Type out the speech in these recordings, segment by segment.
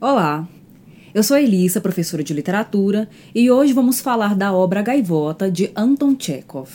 Olá, eu sou Elissa, professora de literatura, e hoje vamos falar da obra Gaivota de Anton Chekhov.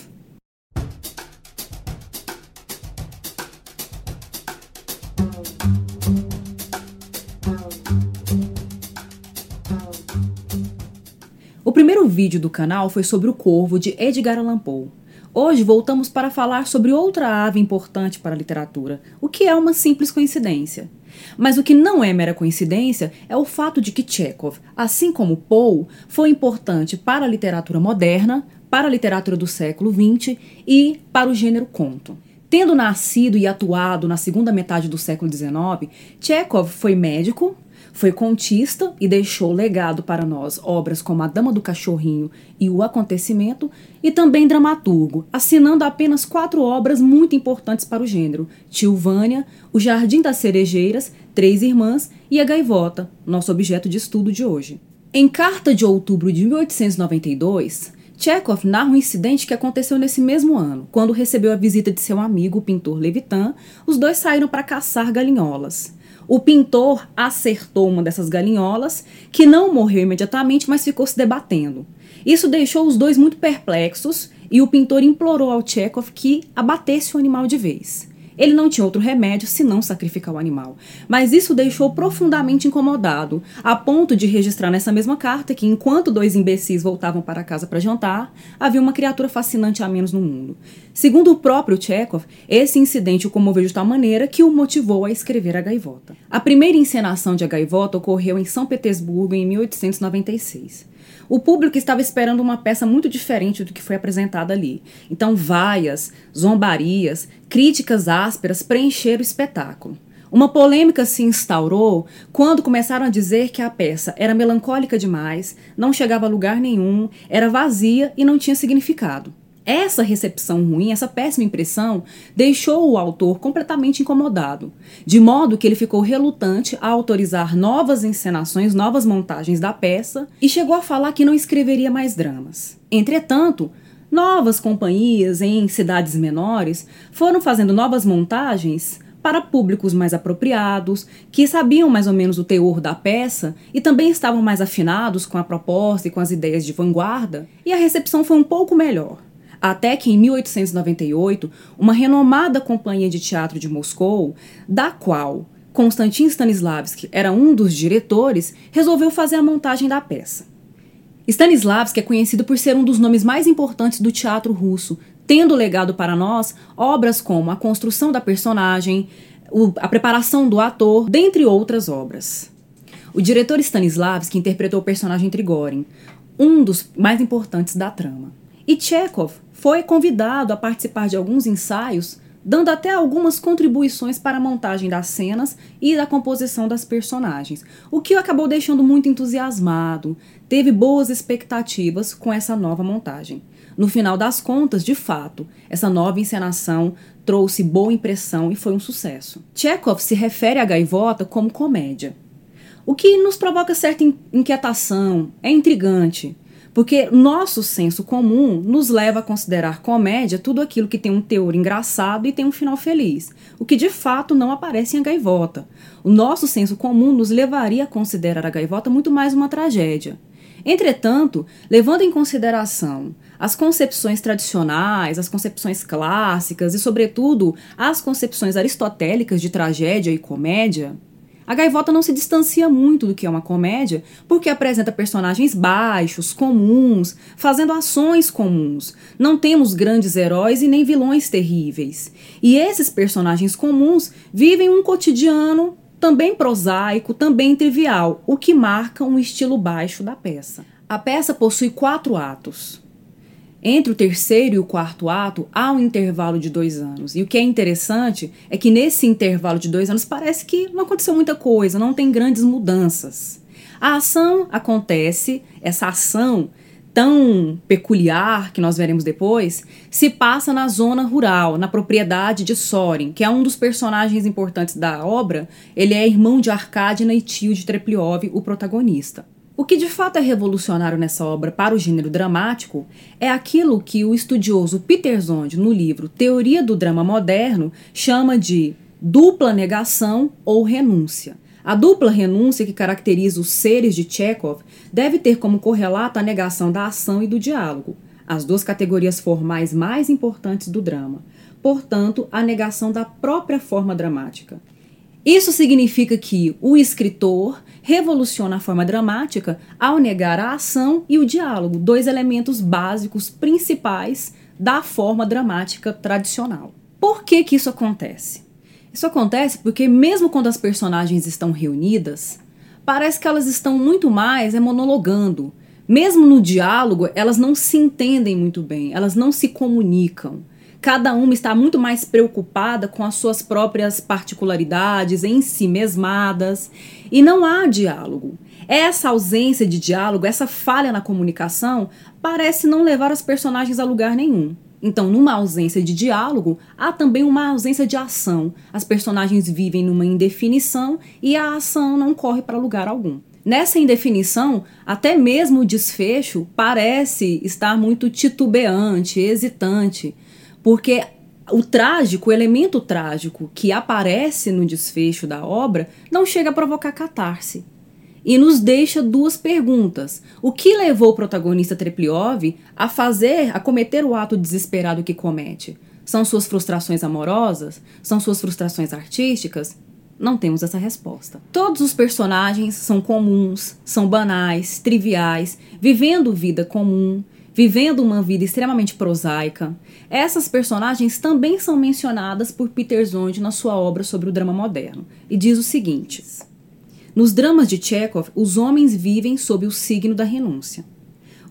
O primeiro vídeo do canal foi sobre o Corvo de Edgar Allan Poe. Hoje voltamos para falar sobre outra ave importante para a literatura, o que é uma simples coincidência. Mas o que não é mera coincidência é o fato de que Chekhov, assim como Poe, foi importante para a literatura moderna, para a literatura do século XX e para o gênero conto. Tendo nascido e atuado na segunda metade do século XIX, Chekhov foi médico, foi contista e deixou legado para nós obras como A Dama do Cachorrinho e O Acontecimento, e também dramaturgo, assinando apenas quatro obras muito importantes para o gênero: Tilvânia, O Jardim das Cerejeiras, Três Irmãs e A Gaivota, nosso objeto de estudo de hoje. Em carta de outubro de 1892, Chekhov narra um incidente que aconteceu nesse mesmo ano. Quando recebeu a visita de seu amigo, o pintor Levitan, os dois saíram para caçar galinholas. O pintor acertou uma dessas galinholas, que não morreu imediatamente, mas ficou se debatendo. Isso deixou os dois muito perplexos e o pintor implorou ao Chekhov que abatesse o animal de vez. Ele não tinha outro remédio senão sacrificar o animal. Mas isso o deixou profundamente incomodado, a ponto de registrar nessa mesma carta que, enquanto dois imbecis voltavam para casa para jantar, havia uma criatura fascinante a menos no mundo. Segundo o próprio Chekhov, esse incidente o comoveu de tal maneira que o motivou a escrever A Gaivota. A primeira encenação de A Gaivota ocorreu em São Petersburgo em 1896. O público estava esperando uma peça muito diferente do que foi apresentada ali. Então, vaias, zombarias, críticas ásperas preencheram o espetáculo. Uma polêmica se instaurou quando começaram a dizer que a peça era melancólica demais, não chegava a lugar nenhum, era vazia e não tinha significado. Essa recepção ruim, essa péssima impressão, deixou o autor completamente incomodado, de modo que ele ficou relutante a autorizar novas encenações, novas montagens da peça e chegou a falar que não escreveria mais dramas. Entretanto, novas companhias em cidades menores foram fazendo novas montagens para públicos mais apropriados, que sabiam mais ou menos o teor da peça e também estavam mais afinados com a proposta e com as ideias de vanguarda, e a recepção foi um pouco melhor. Até que em 1898, uma renomada companhia de teatro de Moscou, da qual Konstantin Stanislavski era um dos diretores, resolveu fazer a montagem da peça. Stanislavski é conhecido por ser um dos nomes mais importantes do teatro russo, tendo legado para nós obras como A Construção da Personagem, A Preparação do Ator, dentre outras obras. O diretor Stanislavski interpretou o personagem Trigorin, um dos mais importantes da trama. E Chekhov foi convidado a participar de alguns ensaios, dando até algumas contribuições para a montagem das cenas e da composição das personagens, o que o acabou deixando muito entusiasmado, teve boas expectativas com essa nova montagem. No final das contas, de fato, essa nova encenação trouxe boa impressão e foi um sucesso. Chekhov se refere à gaivota como comédia, o que nos provoca certa inquietação, é intrigante, porque nosso senso comum nos leva a considerar comédia tudo aquilo que tem um teor engraçado e tem um final feliz, o que de fato não aparece em A Gaivota. O nosso senso comum nos levaria a considerar a gaivota muito mais uma tragédia. Entretanto, levando em consideração as concepções tradicionais, as concepções clássicas e, sobretudo, as concepções aristotélicas de tragédia e comédia, a Gaivota não se distancia muito do que é uma comédia, porque apresenta personagens baixos, comuns, fazendo ações comuns. Não temos grandes heróis e nem vilões terríveis. E esses personagens comuns vivem um cotidiano também prosaico, também trivial, o que marca um estilo baixo da peça. A peça possui quatro atos. Entre o terceiro e o quarto ato há um intervalo de dois anos. E o que é interessante é que nesse intervalo de dois anos parece que não aconteceu muita coisa, não tem grandes mudanças. A ação acontece, essa ação tão peculiar que nós veremos depois, se passa na zona rural, na propriedade de Sorin, que é um dos personagens importantes da obra. Ele é irmão de Arkadina e tio de Trepliov, o protagonista. O que de fato é revolucionário nessa obra para o gênero dramático é aquilo que o estudioso Peter Zond, no livro Teoria do Drama Moderno, chama de dupla negação ou renúncia. A dupla renúncia que caracteriza os seres de Chekhov deve ter como correlato a negação da ação e do diálogo, as duas categorias formais mais importantes do drama, portanto, a negação da própria forma dramática. Isso significa que o escritor revoluciona a forma dramática ao negar a ação e o diálogo, dois elementos básicos principais da forma dramática tradicional. Por que, que isso acontece? Isso acontece porque, mesmo quando as personagens estão reunidas, parece que elas estão muito mais monologando. Mesmo no diálogo, elas não se entendem muito bem, elas não se comunicam. Cada uma está muito mais preocupada com as suas próprias particularidades, em si mesmadas, e não há diálogo. Essa ausência de diálogo, essa falha na comunicação, parece não levar as personagens a lugar nenhum. Então, numa ausência de diálogo, há também uma ausência de ação. As personagens vivem numa indefinição e a ação não corre para lugar algum. Nessa indefinição, até mesmo o desfecho parece estar muito titubeante, hesitante, porque o trágico, o elemento trágico que aparece no desfecho da obra não chega a provocar catarse e nos deixa duas perguntas. O que levou o protagonista Trepliov a fazer, a cometer o ato desesperado que comete? São suas frustrações amorosas? São suas frustrações artísticas? Não temos essa resposta. Todos os personagens são comuns, são banais, triviais, vivendo vida comum, vivendo uma vida extremamente prosaica. Essas personagens também são mencionadas por Peter Zonde na sua obra sobre o drama moderno, e diz o seguinte: nos dramas de Chekhov, os homens vivem sob o signo da renúncia.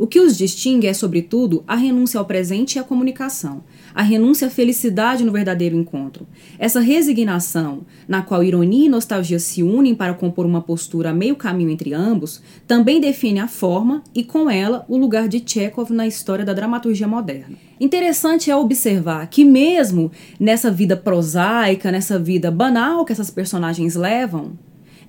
O que os distingue é, sobretudo, a renúncia ao presente e à comunicação, a renúncia à felicidade no verdadeiro encontro. Essa resignação, na qual ironia e nostalgia se unem para compor uma postura a meio caminho entre ambos, também define a forma e, com ela, o lugar de Chekhov na história da dramaturgia moderna. Interessante é observar que, mesmo nessa vida prosaica, nessa vida banal que essas personagens levam,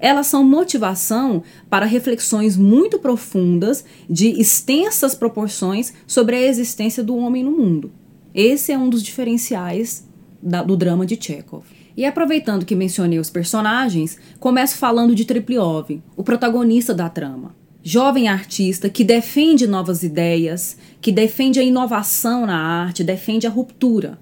elas são motivação para reflexões muito profundas, de extensas proporções sobre a existência do homem no mundo. Esse é um dos diferenciais da, do drama de Chekhov. E aproveitando que mencionei os personagens, começo falando de Tripliov, o protagonista da trama. Jovem artista que defende novas ideias, que defende a inovação na arte, defende a ruptura.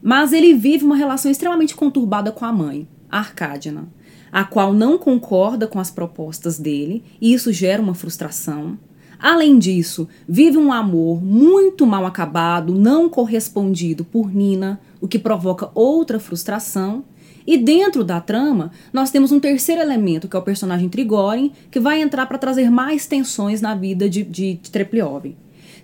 Mas ele vive uma relação extremamente conturbada com a mãe, Arcádina a qual não concorda com as propostas dele, e isso gera uma frustração. Além disso, vive um amor muito mal acabado, não correspondido por Nina, o que provoca outra frustração. E dentro da trama, nós temos um terceiro elemento, que é o personagem Trigorin, que vai entrar para trazer mais tensões na vida de, de, de Trepliov.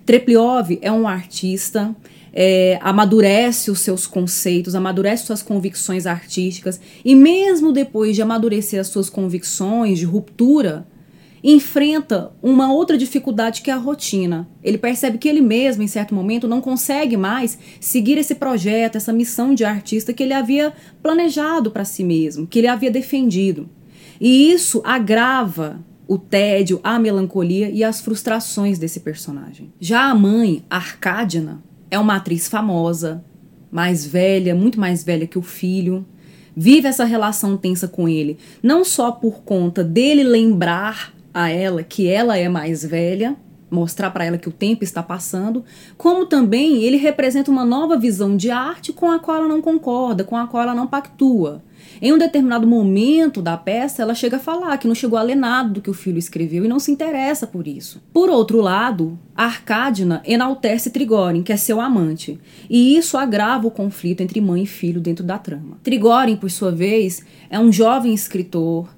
Trepliov é um artista, é, amadurece os seus conceitos, amadurece suas convicções artísticas e mesmo depois de amadurecer as suas convicções de ruptura, enfrenta uma outra dificuldade que é a rotina. Ele percebe que ele mesmo, em certo momento, não consegue mais seguir esse projeto, essa missão de artista que ele havia planejado para si mesmo, que ele havia defendido. E isso agrava o tédio, a melancolia e as frustrações desse personagem. Já a mãe, Arcádina, é uma atriz famosa, mais velha, muito mais velha que o filho. Vive essa relação tensa com ele, não só por conta dele lembrar a ela que ela é mais velha, mostrar para ela que o tempo está passando, como também ele representa uma nova visão de arte com a qual ela não concorda, com a qual ela não pactua. Em um determinado momento da peça, ela chega a falar que não chegou a ler nada do que o filho escreveu e não se interessa por isso. Por outro lado, Arcádina enaltece Trigorin, que é seu amante, e isso agrava o conflito entre mãe e filho dentro da trama. Trigorin, por sua vez, é um jovem escritor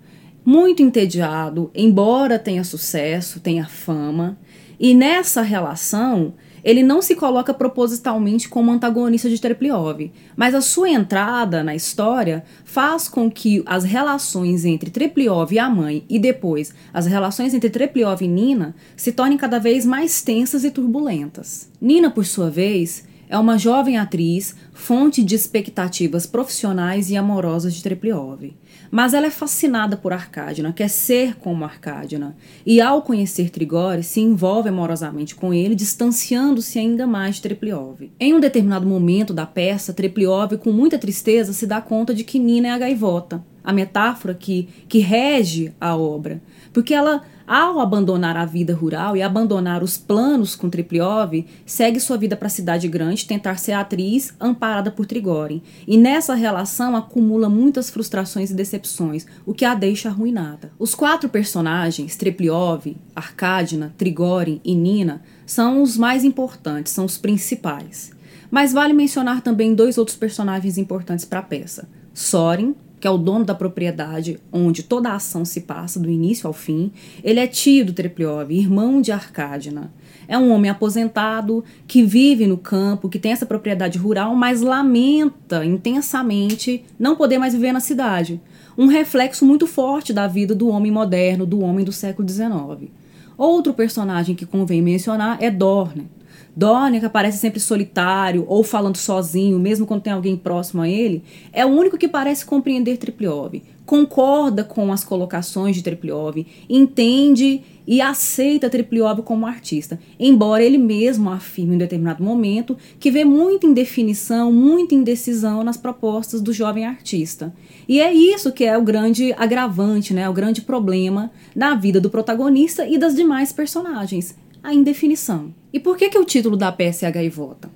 muito entediado, embora tenha sucesso, tenha fama, e nessa relação ele não se coloca propositalmente como antagonista de Trepliov, mas a sua entrada na história faz com que as relações entre Trepliov e a mãe e depois as relações entre Trepliov e Nina se tornem cada vez mais tensas e turbulentas. Nina, por sua vez, é uma jovem atriz, fonte de expectativas profissionais e amorosas de Trepliov. Mas ela é fascinada por Arcádina, quer ser como Arcádina, e ao conhecer Trigore, se envolve amorosamente com ele, distanciando-se ainda mais de Trepliov. Em um determinado momento da peça, Trepliov, com muita tristeza, se dá conta de que Nina é a gaivota, a metáfora que, que rege a obra, porque ela ao abandonar a vida rural e abandonar os planos com Tripliov, segue sua vida para a cidade grande, tentar ser atriz amparada por Trigorin. E nessa relação acumula muitas frustrações e decepções, o que a deixa arruinada. Os quatro personagens, Tripliov, Arkadina, Trigorin e Nina, são os mais importantes, são os principais. Mas vale mencionar também dois outros personagens importantes para a peça: Sorin, que é o dono da propriedade onde toda a ação se passa, do início ao fim. Ele é tio do Trepliov, irmão de Arkadina. É um homem aposentado que vive no campo, que tem essa propriedade rural, mas lamenta intensamente não poder mais viver na cidade. Um reflexo muito forte da vida do homem moderno, do homem do século XIX. Outro personagem que convém mencionar é Dorne. Dorne, que aparece sempre solitário ou falando sozinho, mesmo quando tem alguém próximo a ele, é o único que parece compreender Tripliov, concorda com as colocações de Tripliov, entende e aceita Tripliov como artista, embora ele mesmo afirme em um determinado momento que vê muita indefinição, muita indecisão nas propostas do jovem artista. E é isso que é o grande agravante, né, o grande problema na vida do protagonista e das demais personagens a indefinição. E por que, que o título da peça é a gaivota?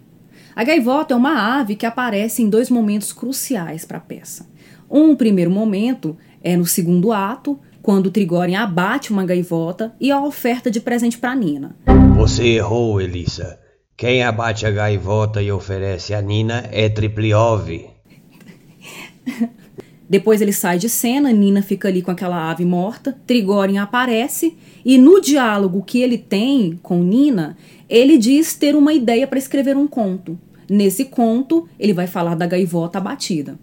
A gaivota é uma ave que aparece em dois momentos cruciais para a peça. Um primeiro momento é no segundo ato, quando Trigorin abate uma gaivota e a oferta de presente para Nina. Você errou, Elissa. Quem abate a gaivota e oferece a Nina é Tripliov. Depois ele sai de cena, Nina fica ali com aquela ave morta, Trigorin aparece e no diálogo que ele tem com Nina, ele diz ter uma ideia para escrever um conto. Nesse conto, ele vai falar da gaivota abatida.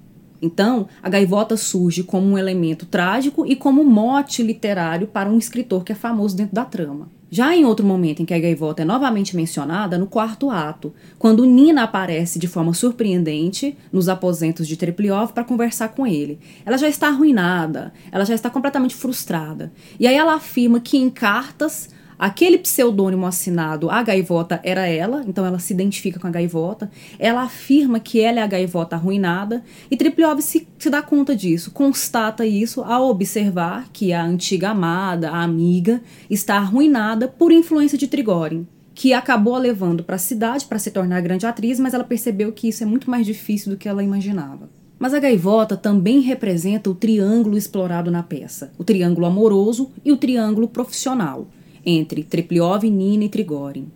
Então, a gaivota surge como um elemento trágico e como mote literário para um escritor que é famoso dentro da trama. Já em outro momento em que a gaivota é novamente mencionada, no quarto ato, quando Nina aparece de forma surpreendente nos aposentos de Trepliov para conversar com ele. Ela já está arruinada, ela já está completamente frustrada. E aí ela afirma que em cartas Aquele pseudônimo assinado, a gaivota, era ela, então ela se identifica com a gaivota. Ela afirma que ela é a gaivota arruinada e Tripliov se, se dá conta disso, constata isso ao observar que a antiga amada, a amiga, está arruinada por influência de Trigorin, que acabou a levando para a cidade para se tornar grande atriz, mas ela percebeu que isso é muito mais difícil do que ela imaginava. Mas a gaivota também representa o triângulo explorado na peça: o triângulo amoroso e o triângulo profissional entre Trepliov, Nina e Trigorin.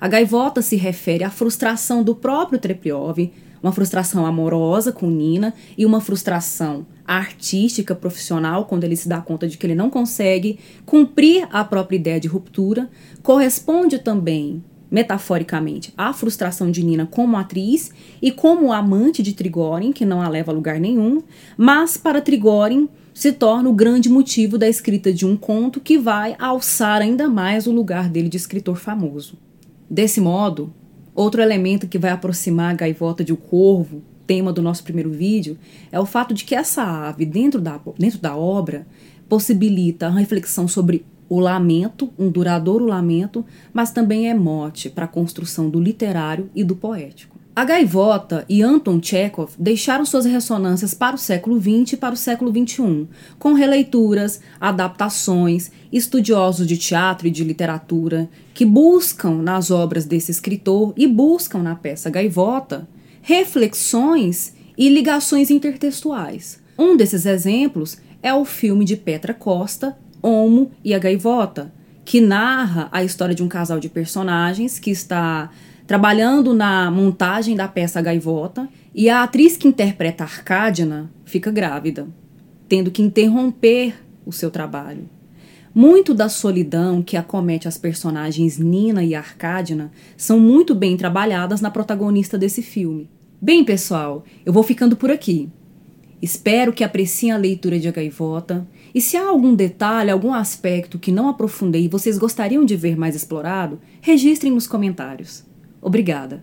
A gaivota se refere à frustração do próprio Trepliov, uma frustração amorosa com Nina e uma frustração artística, profissional, quando ele se dá conta de que ele não consegue cumprir a própria ideia de ruptura, corresponde também, metaforicamente, à frustração de Nina como atriz e como amante de Trigorin, que não a leva a lugar nenhum, mas para Trigorin se torna o grande motivo da escrita de um conto que vai alçar ainda mais o lugar dele de escritor famoso. Desse modo, outro elemento que vai aproximar a gaivota de O Corvo, tema do nosso primeiro vídeo, é o fato de que essa ave, dentro da, dentro da obra, possibilita a reflexão sobre o lamento, um duradouro lamento, mas também é mote para a construção do literário e do poético. A gaivota e Anton Chekhov deixaram suas ressonâncias para o século XX e para o século XXI, com releituras, adaptações, estudiosos de teatro e de literatura que buscam nas obras desse escritor e buscam na peça Gaivota reflexões e ligações intertextuais. Um desses exemplos é o filme de Petra Costa, Homo e a Gaivota, que narra a história de um casal de personagens que está trabalhando na montagem da peça Gaivota, e a atriz que interpreta Arcádina fica grávida, tendo que interromper o seu trabalho. Muito da solidão que acomete as personagens Nina e Arcádina são muito bem trabalhadas na protagonista desse filme. Bem, pessoal, eu vou ficando por aqui. Espero que apreciem a leitura de A Gaivota. E se há algum detalhe, algum aspecto que não aprofundei e vocês gostariam de ver mais explorado, registrem nos comentários. Obrigada.